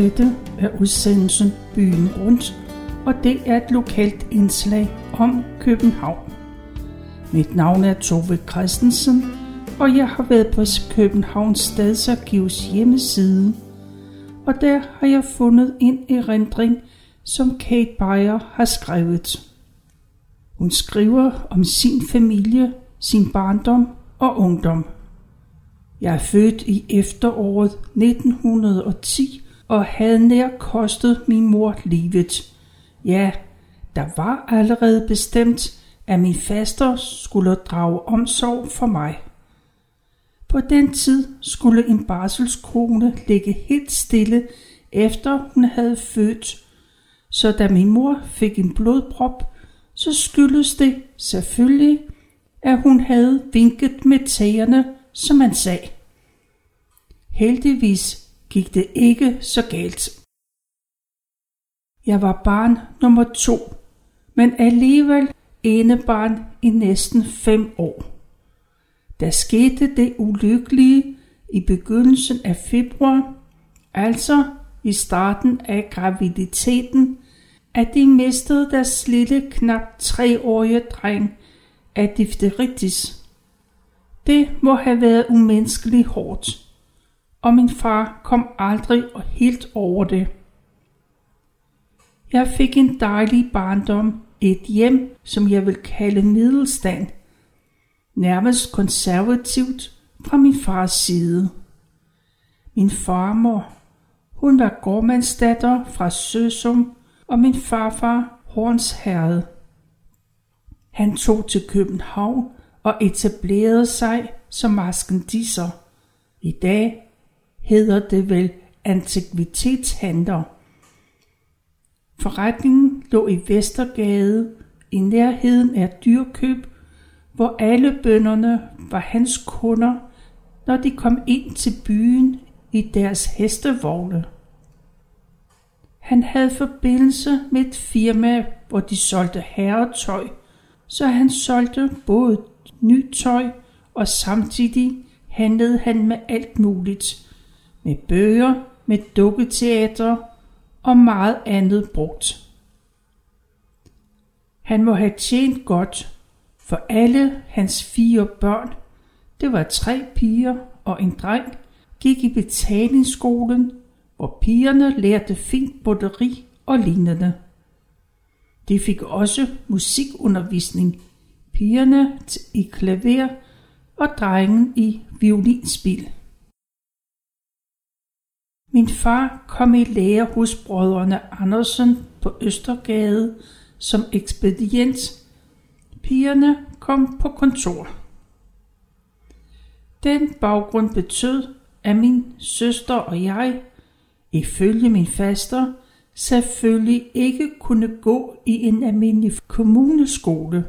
Dette er udsendelsen Byen Rundt, og det er et lokalt indslag om København. Mit navn er Tove Christensen, og jeg har været på Københavns Stadsarkivs hjemmeside, og der har jeg fundet en erindring, som Kate Beyer har skrevet. Hun skriver om sin familie, sin barndom og ungdom. Jeg er født i efteråret 1910 og havde nær kostet min mor livet. Ja, der var allerede bestemt, at min faster skulle drage omsorg for mig. På den tid skulle en barselskone ligge helt stille, efter hun havde født. Så da min mor fik en blodprop, så skyldes det selvfølgelig, at hun havde vinket med tæerne, som man sagde. Heldigvis gik det ikke så galt. Jeg var barn nummer to, men alligevel ene barn i næsten fem år. Der skete det ulykkelige i begyndelsen af februar, altså i starten af graviditeten, at de mistede deres lille knap treårige dreng af difteritis. Det må have været umenneskeligt hårdt, og min far kom aldrig helt over det. Jeg fik en dejlig barndom, et hjem, som jeg vil kalde middelstand, nærmest konservativt fra min fars side. Min farmor, hun var gårdmandsdatter fra Søsum, og min farfar Horns Herred. Han tog til København og etablerede sig som maskendisser. I dag hedder det vel antikvitetshandler. Forretningen lå i Vestergade i nærheden af dyrkøb, hvor alle bønderne var hans kunder, når de kom ind til byen i deres hestevogne. Han havde forbindelse med et firma, hvor de solgte herretøj, så han solgte både nyt tøj og samtidig handlede han med alt muligt. Med bøger, med dukketeater og meget andet brugt. Han må have tjent godt, for alle hans fire børn, det var tre piger og en dreng, gik i betalingsskolen, hvor pigerne lærte fint broderi og lignende. De fik også musikundervisning, pigerne i klaver og drengen i violinspil. Min far kom i lære hos brødrene Andersen på Østergade som ekspedient. Pigerne kom på kontor. Den baggrund betød, at min søster og jeg, ifølge min faster, selvfølgelig ikke kunne gå i en almindelig kommuneskole,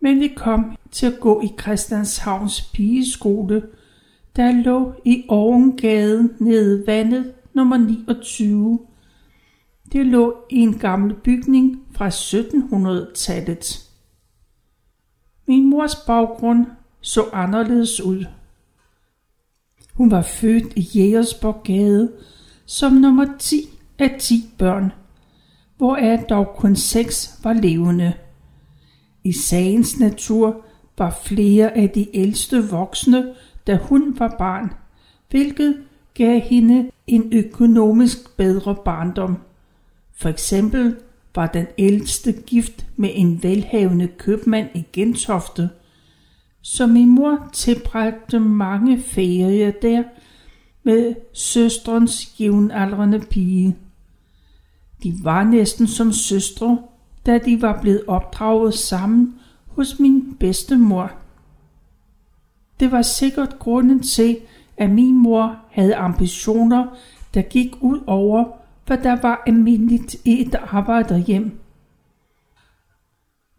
men vi kom til at gå i Christianshavns pigeskole, der lå i Ovengade nede vandet nummer 29. Det lå i en gammel bygning fra 1700-tallet. Min mors baggrund så anderledes ud. Hun var født i Jægersborgade som nummer 10 af 10 børn, hvoraf dog kun 6 var levende. I sagens natur var flere af de ældste voksne da hun var barn, hvilket gav hende en økonomisk bedre barndom. For eksempel var den ældste gift med en velhavende købmand i Gentofte, så min mor tilbragte mange ferier der med søstrens jævnaldrende pige. De var næsten som søstre, da de var blevet opdraget sammen hos min bedstemor. Det var sikkert grunden til, at min mor havde ambitioner, der gik ud over, hvad der var almindeligt i et arbejderhjem.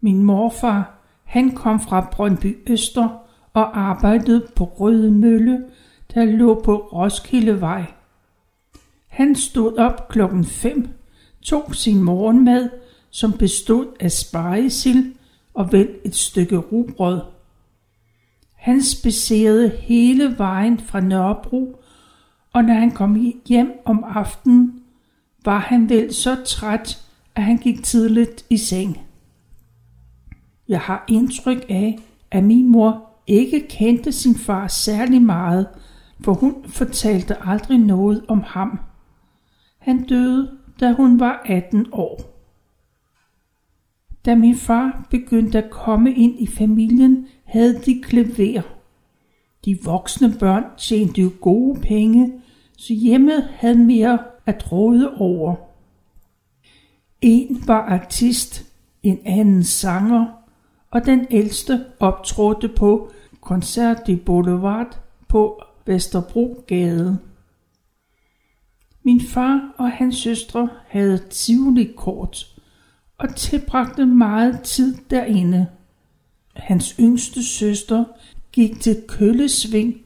Min morfar, han kom fra Brøndby Øster og arbejdede på Røde Mølle, der lå på Roskildevej. Han stod op klokken 5, tog sin morgenmad, som bestod af spejesild og vel et stykke rugbrød. Han spacerede hele vejen fra Nørrebro og når han kom hjem om aftenen, var han vel så træt, at han gik tidligt i seng. Jeg har indtryk af, at min mor ikke kendte sin far særlig meget, for hun fortalte aldrig noget om ham. Han døde, da hun var 18 år. Da min far begyndte at komme ind i familien, havde de klaver. De voksne børn tjente jo gode penge, så hjemmet havde mere at råde over. En var artist, en anden sanger, og den ældste optrådte på Koncert de Boulevard på Vesterbrogade. Min far og hans søstre havde tivoli kort og tilbragte meget tid derinde. Hans yngste søster gik til køllesving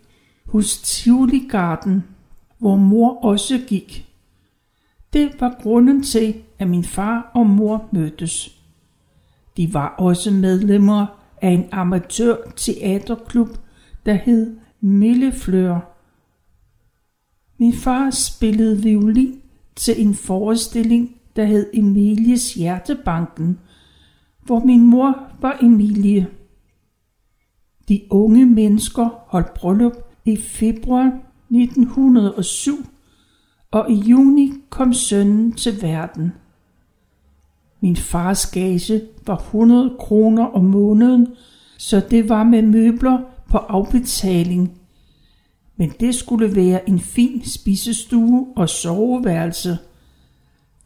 hos Tivoli Garden, hvor mor også gik. Det var grunden til, at min far og mor mødtes. De var også medlemmer af en amatør teaterklub, der hed Millefleur. Min far spillede violin til en forestilling, der hed Emilies Hjertebanken, hvor min mor var Emilie. De unge mennesker holdt bryllup i februar 1907, og i juni kom sønnen til verden. Min fars gage var 100 kroner om måneden, så det var med møbler på afbetaling. Men det skulle være en fin spisestue og soveværelse.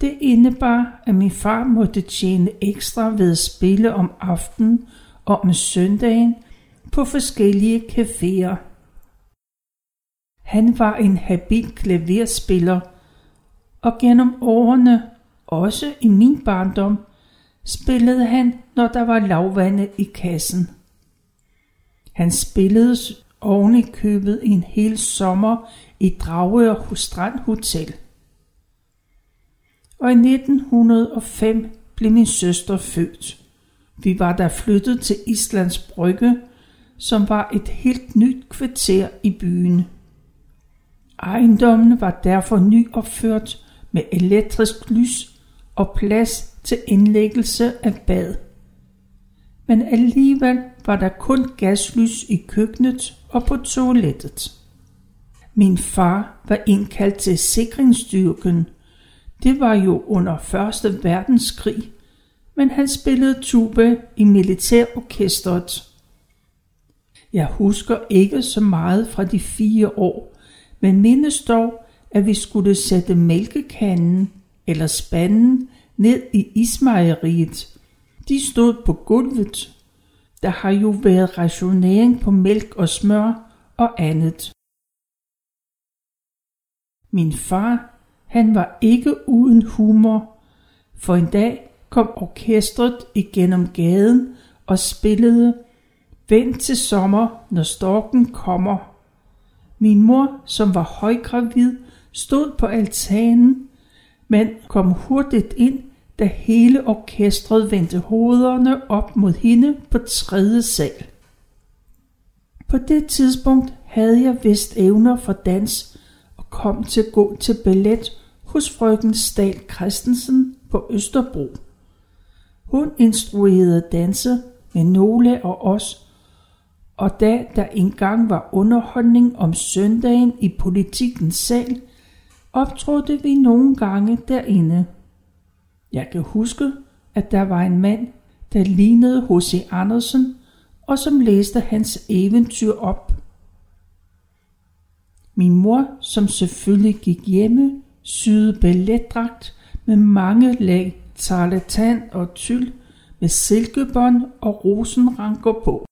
Det indebar, at min far måtte tjene ekstra ved at spille om aftenen og om søndagen på forskellige caféer. Han var en habil klaverspiller, og gennem årene, også i min barndom, spillede han, når der var lavvande i kassen. Han spillede oven i købet en hel sommer i Dragør Strand Hotel. Og i 1905 blev min søster født. Vi var der flyttet til Islands Brygge, som var et helt nyt kvarter i byen. Ejendommen var derfor nyopført med elektrisk lys og plads til indlæggelse af bad. Men alligevel var der kun gaslys i køkkenet og på toilettet. Min far var indkaldt til sikringsstyrken. Det var jo under 1. verdenskrig, men han spillede tuba i militærorkestret. Jeg husker ikke så meget fra de fire år, men mindes dog, at vi skulle sætte mælkekanden eller spanden ned i ismejeriet. De stod på gulvet. Der har jo været rationering på mælk og smør og andet. Min far, han var ikke uden humor, for en dag kom orkestret igennem gaden og spillede Vent til sommer, når storken kommer. Min mor, som var højgravid, stod på altanen, men kom hurtigt ind, da hele orkestret vendte hovederne op mod hende på tredje sal. På det tidspunkt havde jeg vist evner for dans og kom til at gå til ballet hos frøken Stal Christensen på Østerbro. Hun instruerede danse med nogle og os, og da der engang var underholdning om søndagen i politikens sal, optrådte vi nogle gange derinde. Jeg kan huske, at der var en mand, der lignede H.C. Andersen, og som læste hans eventyr op. Min mor, som selvfølgelig gik hjemme, syede balletdragt med mange lag tarlatan og tyld med silkebånd og rosenranker på.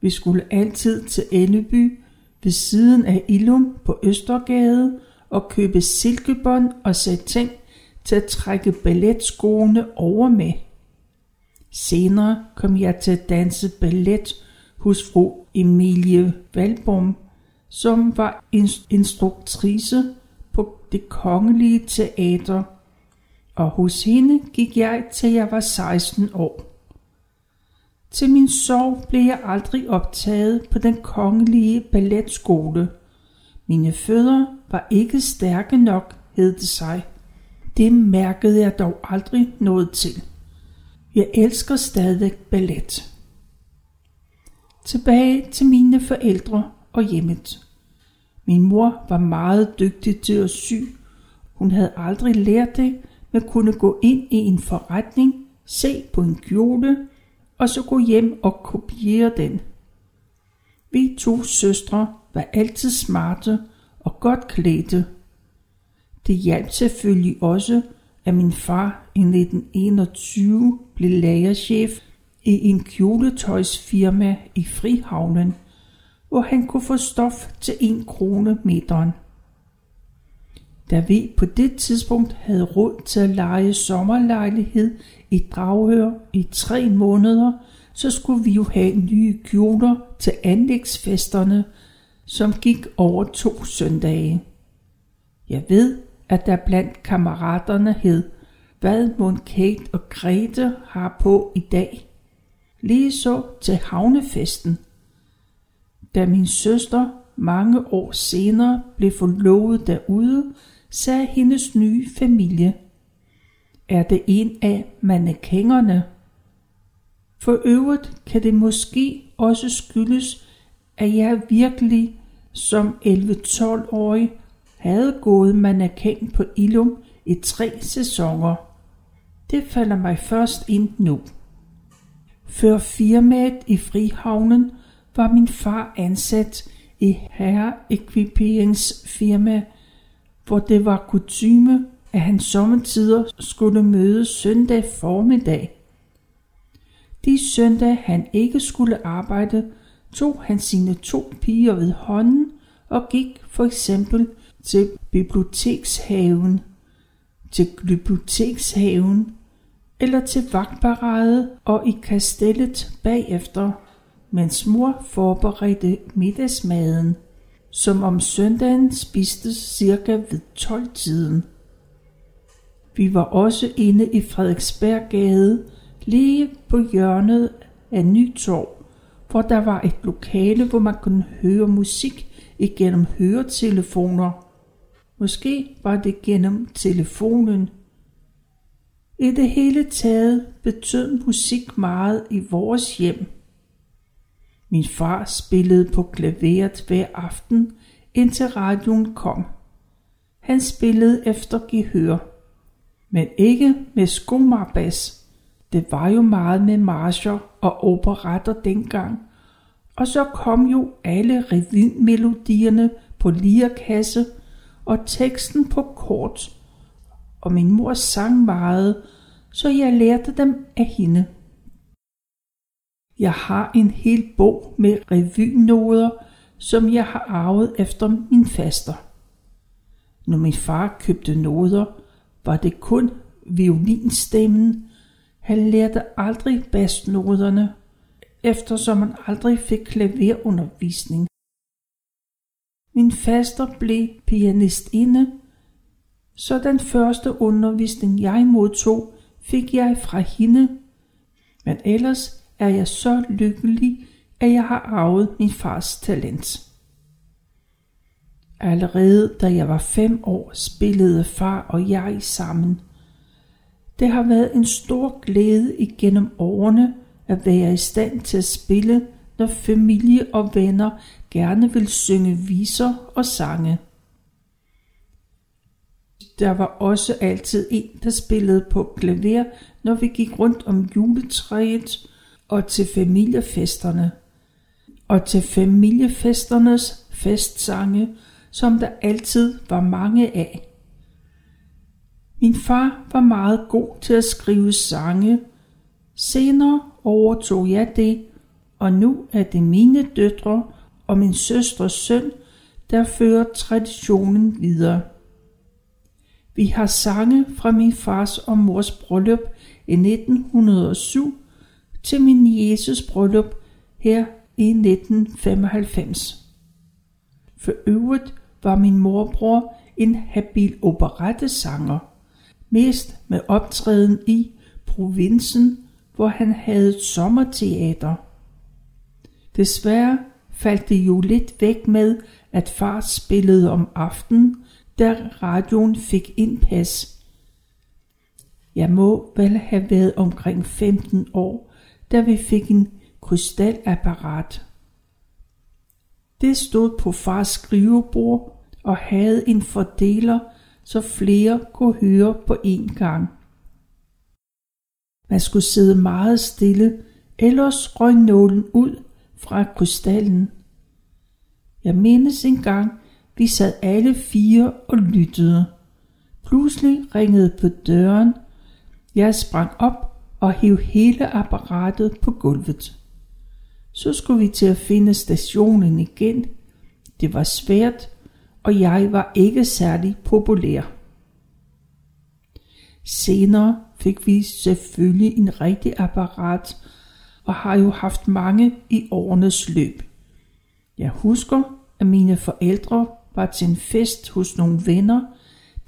Vi skulle altid til Elleby ved siden af Ilum på Østergade og købe silkebånd og satin til at trække balletskoene over med. Senere kom jeg til at danse ballet hos fru Emilie Valbom, som var instruktrice på det kongelige teater, og hos hende gik jeg til jeg var 16 år. Til min sorg blev jeg aldrig optaget på den kongelige balletskole, Mine fødder var ikke stærke nok, hed det sig. Det mærkede jeg dog aldrig noget til. Jeg elsker stadig ballet. Tilbage til mine forældre og hjemmet. Min mor var meget dygtig til at sy. Hun havde aldrig lært det, men kunne gå ind i en forretning, se på en kjole, og så gå hjem og kopiere den. Vi to søstre var altid smarte og godt klædte. Det hjalp selvfølgelig også, at min far i 1921 blev lagerchef i en kjoletøjsfirma i Frihavnen, hvor han kunne få stof til en krone meteren. Da vi på det tidspunkt havde råd til at lege sommerlejlighed i Draghør i tre måneder, så skulle vi jo have nye kjoler til anlægsfesterne, som gik over to søndage. Jeg ved, at der blandt kammeraterne hed, hvad mon Kate og Grete har på i dag. Lige så til havnefesten. Da min søster mange år senere blev forlovet derude, sagde hendes nye familie. Er det en af mannekængerne? For øvrigt kan det måske også skyldes, at jeg virkelig som 11-12-årig havde gået mannequin på Ilum i tre sæsoner. Det falder mig først ind nu. Før firmaet i Frihavnen var min far ansat i herreekviperingsfirma, hvor det var kutyme, at han sommetider skulle møde søndag formiddag. De søndag han ikke skulle arbejde, tog han sine to piger ved hånden og gik for eksempel til bibliotekshaven, til bibliotekshaven eller til vagtparade og i kastellet bagefter, mens mor forberedte middagsmaden, som om søndagen spiste cirka ved 12-tiden. Vi var også inde i Frederiksberggade, lige på hjørnet af Nytorv, hvor der var et lokale, hvor man kunne høre musik igennem høretelefoner. Måske var det gennem telefonen. I det hele taget betød musik meget i vores hjem. Min far spillede på klaveret hver aften, indtil radioen kom. Han spillede efter gehør, men ikke med skomarbas det var jo meget med marcher og operetter dengang. Og så kom jo alle revymelodierne på lirakasse og teksten på kort. Og min mor sang meget, så jeg lærte dem af hende. Jeg har en hel bog med revynoder, som jeg har arvet efter min faster. Når min far købte noder, var det kun violinstemmen, han lærte aldrig basnoderne, eftersom han aldrig fik klaverundervisning. Min faster blev pianistinde, så den første undervisning jeg modtog, fik jeg fra hende. Men ellers er jeg så lykkelig, at jeg har arvet min fars talent. Allerede da jeg var fem år, spillede far og jeg sammen – det har været en stor glæde igennem årene at være i stand til at spille, når familie og venner gerne vil synge viser og sange. Der var også altid en, der spillede på klaver, når vi gik rundt om juletræet og til familiefesterne. Og til familiefesternes festsange, som der altid var mange af. Min far var meget god til at skrive sange. Senere overtog jeg det, og nu er det mine døtre og min søstres søn, der fører traditionen videre. Vi har sange fra min fars og mors bryllup i 1907 til min Jesus bryllup her i 1995. For øvrigt var min morbror en habil operettesanger mest med optræden i provinsen, hvor han havde sommerteater. Desværre faldt det jo lidt væk med, at far spillede om aftenen, da radioen fik indpas. Jeg må vel have været omkring 15 år, da vi fik en krystalapparat. Det stod på fars skrivebord og havde en fordeler, så flere kunne høre på én gang. Man skulle sidde meget stille, ellers røg nålen ud fra krystallen. Jeg mindes engang, vi sad alle fire og lyttede. Pludselig ringede på døren. Jeg sprang op og hive hele apparatet på gulvet. Så skulle vi til at finde stationen igen. Det var svært, og jeg var ikke særlig populær. Senere fik vi selvfølgelig en rigtig apparat, og har jo haft mange i årenes løb. Jeg husker, at mine forældre var til en fest hos nogle venner.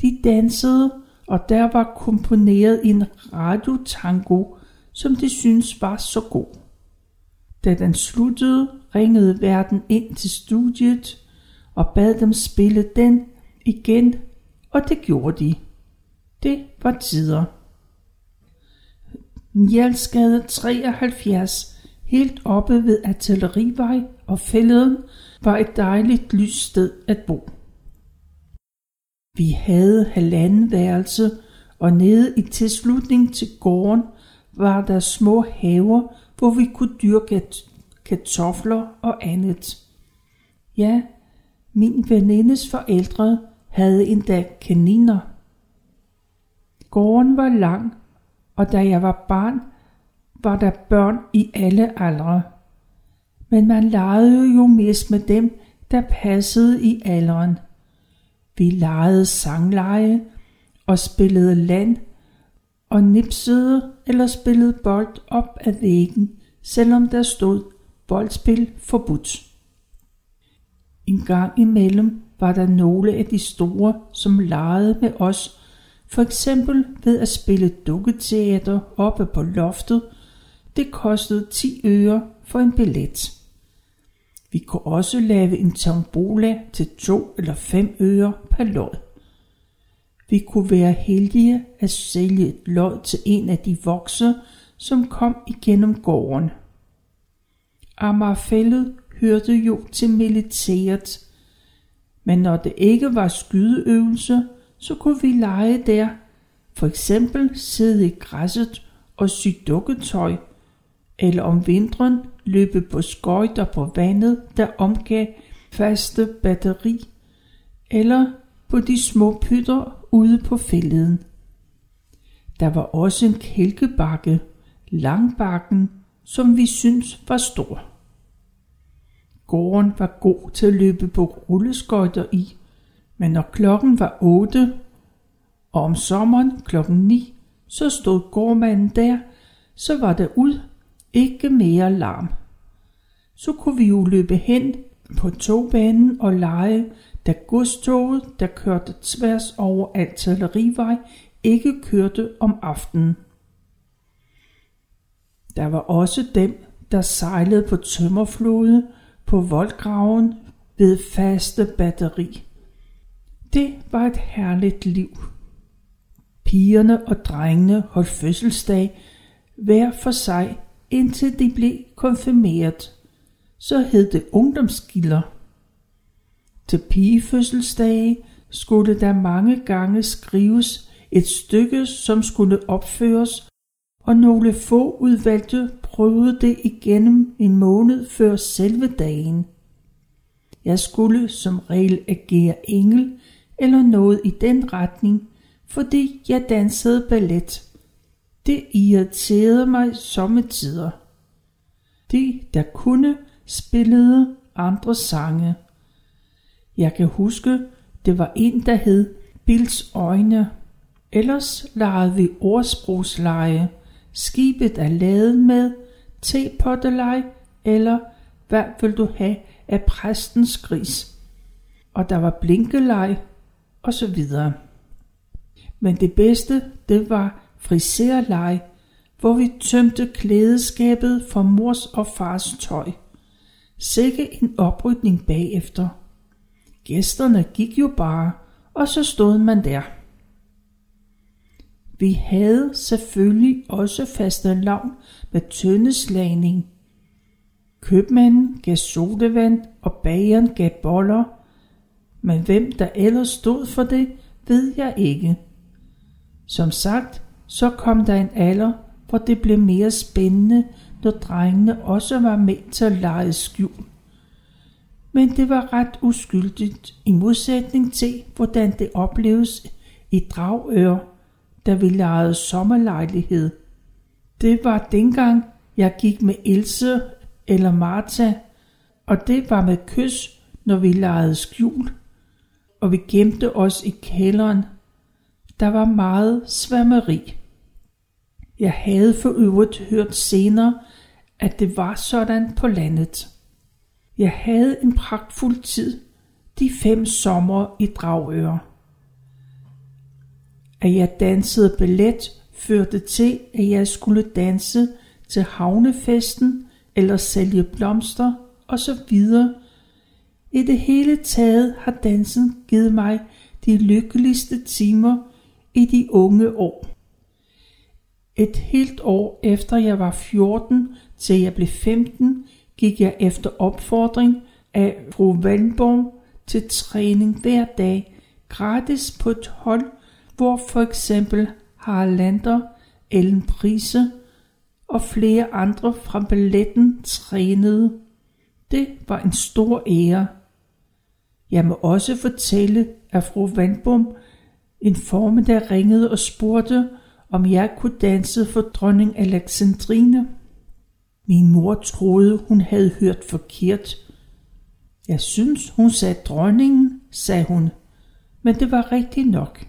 De dansede, og der var komponeret en radiotango, som de syntes var så god. Da den sluttede, ringede verden ind til studiet og bad dem spille den igen, og det gjorde de. Det var tider. Njalsgade 73, helt oppe ved Artillerivej og fælleden, var et dejligt lyst sted at bo. Vi havde halvanden værelse, og nede i tilslutning til gården var der små haver, hvor vi kunne dyrke kartofler og andet. Ja, min venindes forældre havde endda kaniner. Gården var lang, og da jeg var barn, var der børn i alle aldre. Men man legede jo mest med dem, der passede i alderen. Vi legede sangleje og spillede land og nipsede eller spillede bold op ad væggen, selvom der stod boldspil forbudt. En gang imellem var der nogle af de store, som legede med os, for eksempel ved at spille dukketeater oppe på loftet. Det kostede 10 øre for en billet. Vi kunne også lave en tombola til 2 eller 5 øre per lod. Vi kunne være heldige at sælge et lod til en af de vokse, som kom igennem gården. Amagerfællet hørte jo til militæret, men når det ikke var skydeøvelse, så kunne vi lege der, for eksempel sidde i græsset og sy dukketøj, eller om vinteren løbe på skøjter på vandet, der omgav faste batteri, eller på de små pytter ude på fælleden. Der var også en kælkebakke, langbakken, som vi synes var stor. Gården var god til at løbe på rulleskøjter i, men når klokken var 8, og om sommeren klokken 9, så stod gårdmanden der, så var der ud, ikke mere larm. Så kunne vi jo løbe hen på togbanen og lege, da godstoget, der kørte tværs over Artillerivej, ikke kørte om aftenen. Der var også dem, der sejlede på tømmerflode på voldgraven ved faste batteri. Det var et herligt liv. Pigerne og drengene holdt fødselsdag hver for sig, indtil de blev konfirmeret. Så hed det ungdomsgilder. Til pigefødselsdage skulle der mange gange skrives et stykke, som skulle opføres, og nogle få udvalgte prøvede det igennem en måned før selve dagen. Jeg skulle som regel agere engel eller noget i den retning, fordi jeg dansede ballet. Det irriterede mig sommetider. De, der kunne, spillede andre sange. Jeg kan huske, det var en, der hed Bills øjne. Ellers legede vi ordsprogsleje. Skibet er lavet med tepottelej, eller hvad vil du have af præstens gris? Og der var blinkelej, og så videre. Men det bedste, det var friserleje, hvor vi tømte klædeskabet for mors og fars tøj. Sikke en oprydning bagefter. Gæsterne gik jo bare, og så stod man der. Vi havde selvfølgelig også faste lavn med tøndeslagning. Købmanden gav sodavand, og bageren gav boller, men hvem der ellers stod for det, ved jeg ikke. Som sagt, så kom der en alder, hvor det blev mere spændende, når drengene også var med til at lege skjul. Men det var ret uskyldigt i modsætning til, hvordan det opleves i Dragør, da vi lejede sommerlejlighed. Det var dengang, jeg gik med Else eller Martha, og det var med kys, når vi lejede skjul. Og vi gemte os i kælderen. Der var meget svammeri. Jeg havde for øvrigt hørt senere, at det var sådan på landet. Jeg havde en pragtfuld tid, de fem sommer i Dragør. At jeg dansede ballet førte til, at jeg skulle danse til havnefesten eller sælge blomster og så videre. I det hele taget har dansen givet mig de lykkeligste timer i de unge år. Et helt år efter jeg var 14 til jeg blev 15, gik jeg efter opfordring af fru Valborg til træning hver dag, gratis på et hold, hvor for eksempel Harlander, Lander, Ellen Prise og flere andre fra balletten trænede. Det var en stor ære. Jeg må også fortælle, at fru Vandbom en formiddag ringede og spurgte, om jeg kunne danse for dronning Alexandrine. Min mor troede, hun havde hørt forkert. Jeg synes, hun sagde dronningen, sagde hun. Men det var rigtigt nok.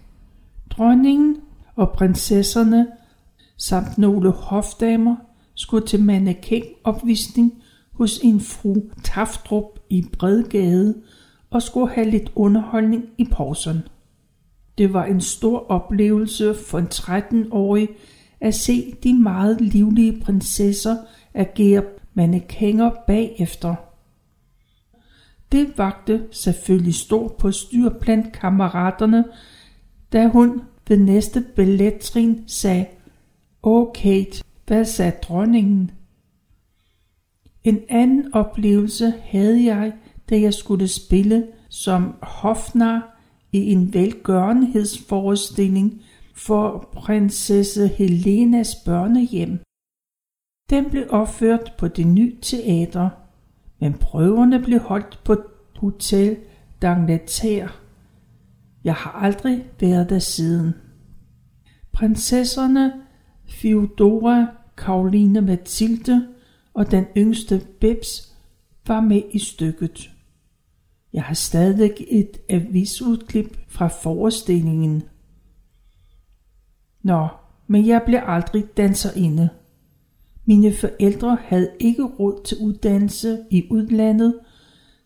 Dronningen og prinsesserne samt nogle hofdamer skulle til mannequin-opvisning hos en fru Taftrup i Bredgade og skulle have lidt underholdning i pausen. Det var en stor oplevelse for en 13-årig at se de meget livlige prinsesser agere mannequiner bagefter. Det vagte selvfølgelig stor på styr blandt kammeraterne, da hun ved næste billettrin sagde, Åh Kate, hvad sagde dronningen? En anden oplevelse havde jeg, da jeg skulle spille som hofnar i en velgørenhedsforestilling for prinsesse Helenas børnehjem. Den blev opført på det nye teater, men prøverne blev holdt på Hotel d'Angleterre. Jeg har aldrig været der siden. Prinsesserne Theodora, Karoline Mathilde og den yngste Bebs var med i stykket. Jeg har stadig et avisudklip fra forestillingen. Nå, men jeg blev aldrig danserinde. Mine forældre havde ikke råd til uddannelse i udlandet,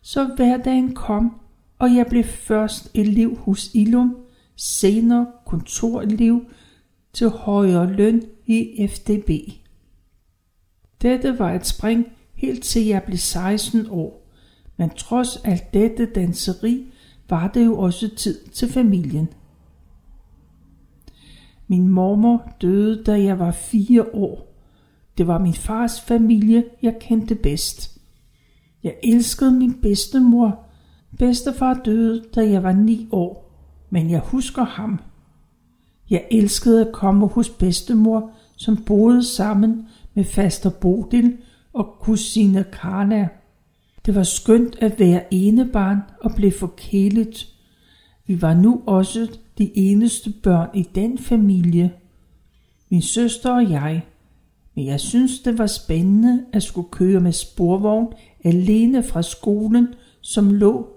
så hverdagen kom, og jeg blev først elev hos Ilum, senere kontorelev til højere løn i FDB. Dette var et spring helt til jeg blev 16 år, men trods alt dette danseri var det jo også tid til familien. Min mormor døde, da jeg var fire år, det var min fars familie, jeg kendte bedst. Jeg elskede min bedstemor. Bedstefar døde, da jeg var ni år, men jeg husker ham. Jeg elskede at komme hos bedstemor, som boede sammen med faster Bodil og kusine Karla. Det var skønt at være enebarn og blive forkælet. Vi var nu også de eneste børn i den familie. Min søster og jeg – men jeg synes, det var spændende at skulle køre med sporvogn alene fra skolen, som lå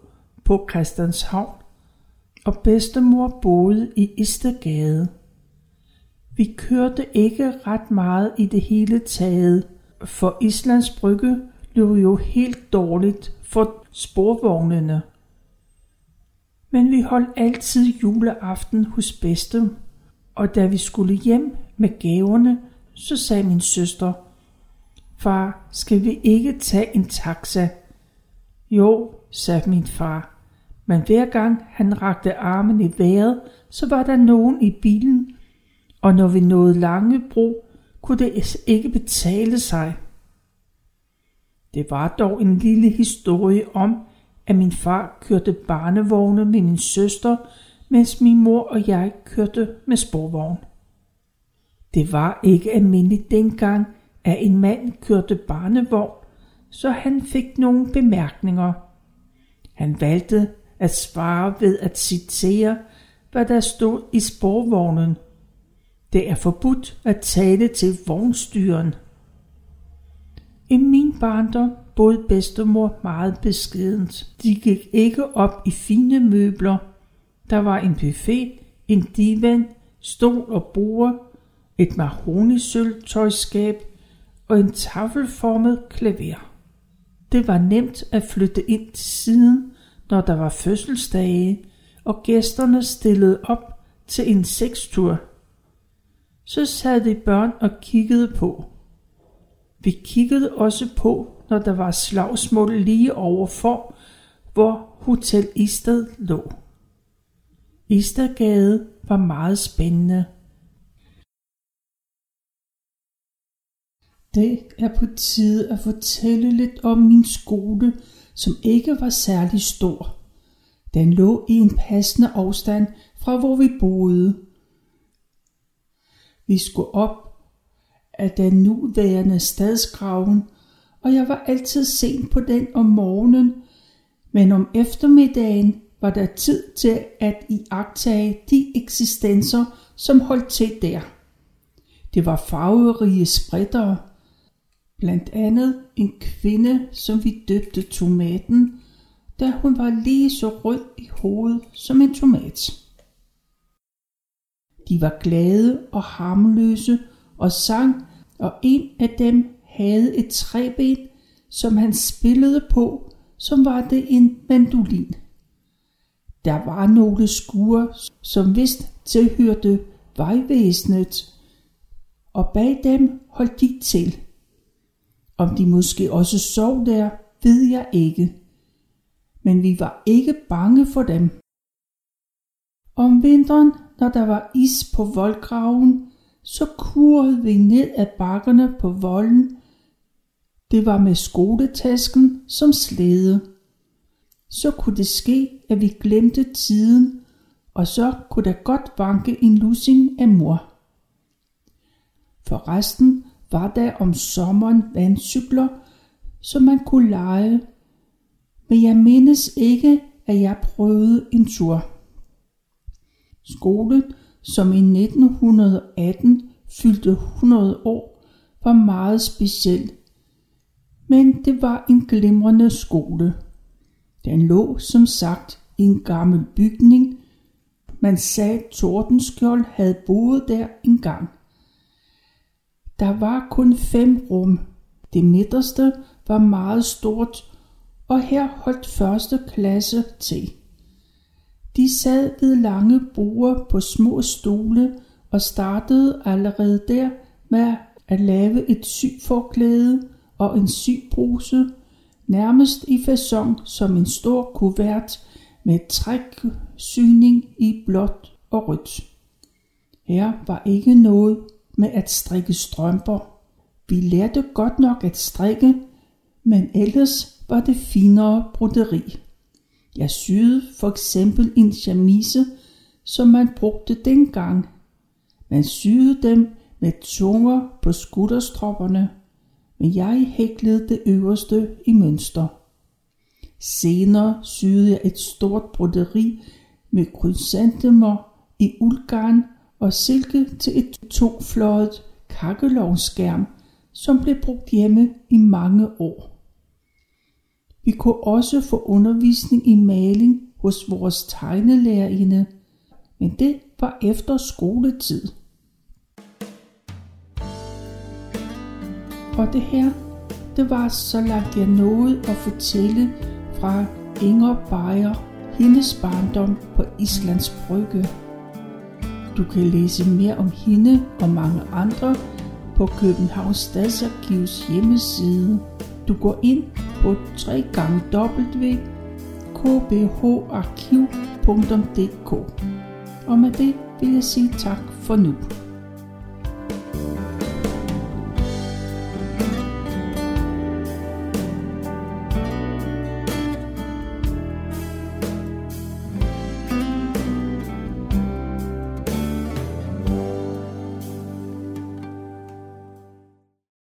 på Christianshavn, og bedstemor boede i Istergade. Vi kørte ikke ret meget i det hele taget, for Islands Brygge løb jo helt dårligt for sporvognene. Men vi holdt altid juleaften hos bedste, og da vi skulle hjem med gaverne, så sagde min søster, Far, skal vi ikke tage en taxa? Jo, sagde min far, men hver gang han rakte armen i vejret, så var der nogen i bilen, og når vi nåede Langebro, kunne det ikke betale sig. Det var dog en lille historie om, at min far kørte barnevogne med min søster, mens min mor og jeg kørte med sporvogn. Det var ikke almindeligt dengang, at en mand kørte barnevogn, så han fik nogle bemærkninger. Han valgte at svare ved at citere, hvad der stod i sporvognen. Det er forbudt at tale til vognstyren. I min barndom boede bedstemor meget beskedent. De gik ikke op i fine møbler. Der var en buffet, en divan, stol og bord, et mahonisølvtøjskab og en tafelformet klaver. Det var nemt at flytte ind til siden, når der var fødselsdage, og gæsterne stillede op til en sekstur. Så sad de børn og kiggede på. Vi kiggede også på, når der var slagsmål lige overfor, hvor Hotel Isted lå. Istedgade var meget spændende. Det er på tide at fortælle lidt om min skole, som ikke var særlig stor. Den lå i en passende afstand fra hvor vi boede. Vi skulle op af den nuværende stadsgraven, og jeg var altid sent på den om morgenen, men om eftermiddagen var der tid til at iagtage de eksistenser, som holdt til der. Det var farverige sprittere, blandt andet en kvinde, som vi døbte tomaten, da hun var lige så rød i hovedet som en tomat. De var glade og harmløse og sang, og en af dem havde et træben, som han spillede på, som var det en mandolin. Der var nogle skure, som vist tilhørte vejvæsenet, og bag dem holdt de til. Om de måske også sov der, ved jeg ikke. Men vi var ikke bange for dem. Om vinteren, når der var is på voldgraven, så kurede vi ned ad bakkerne på volden. Det var med skoletasken som slæde. Så kunne det ske, at vi glemte tiden, og så kunne der godt banke en lussing af mor. For resten var der om sommeren vandcykler, som man kunne lege, men jeg mindes ikke, at jeg prøvede en tur. Skolen, som i 1918 fyldte 100 år, var meget speciel, men det var en glimrende skole. Den lå som sagt i en gammel bygning. Man sagde, Tordenskjold havde boet der engang. Der var kun fem rum. Det midterste var meget stort, og her holdt første klasse til. De sad ved lange borde på små stole og startede allerede der med at lave et sygforklæde og en sygbruse, nærmest i fason som en stor kuvert med træksyning i blåt og rødt. Her var ikke noget med at strikke strømper. Vi lærte godt nok at strikke, men ellers var det finere broderi. Jeg syede for eksempel en chemise, som man brugte dengang. Man syede dem med tunger på skutterstropperne, men jeg hæklede det øverste i mønster. Senere syede jeg et stort broderi med krysantemmer i uldgarn og silke til et tofløjet kakkelovskærm, som blev brugt hjemme i mange år. Vi kunne også få undervisning i maling hos vores tegnelærerinde, men det var efter skoletid. Og det her, det var så langt jeg nåede at fortælle fra Inger Beyer, hendes barndom på Islands Brygge. Du kan læse mere om hende og mange andre på Københavns Stadsarkivs hjemmeside. Du går ind på www.kbharkiv.dk Og med det vil jeg sige tak for nu.